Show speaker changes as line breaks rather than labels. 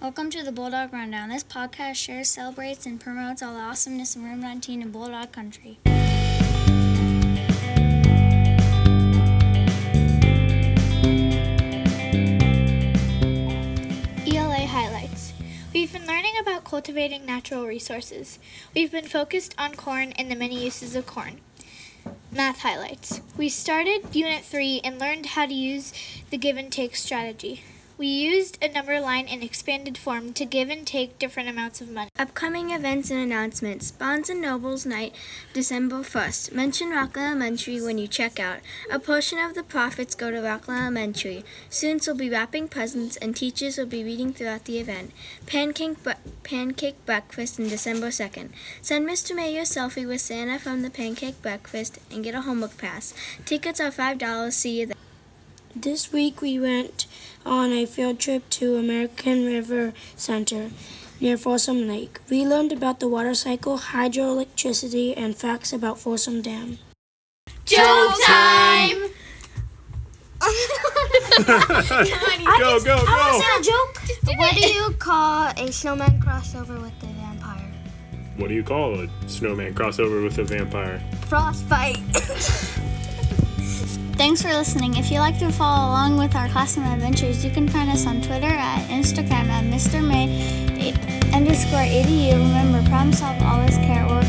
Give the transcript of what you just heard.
Welcome to the Bulldog Rundown. This podcast shares, celebrates, and promotes all the awesomeness of Room 19 in Bulldog Country.
ELA highlights. We've been learning about cultivating natural resources. We've been focused on corn and the many uses of corn. Math highlights. We started Unit 3 and learned how to use the give and take strategy. We used a number line in expanded form to give and take different amounts of money.
Upcoming events and announcements. Barnes & Noble's Night, December 1st. Mention Rockland Elementary when you check out. A portion of the profits go to Rockland Elementary. Students will be wrapping presents and teachers will be reading throughout the event. Pancake, bre- pancake breakfast on December 2nd. Send Mr. Mayor a selfie with Santa from the pancake breakfast and get a homework pass. Tickets are $5. See you there.
This week we went on a field trip to American River Center near Folsom Lake. We learned about the water cycle, hydroelectricity, and facts about Folsom Dam.
Joke time!
Go, go, go!
a joke? What do you call a snowman crossover with a vampire?
What do you call a snowman crossover with a vampire?
Frostbite.
Thanks for listening. If you'd like to follow along with our classroom adventures, you can find us on Twitter at Instagram at Mr. May underscore edu. Remember, problem solve, always care, work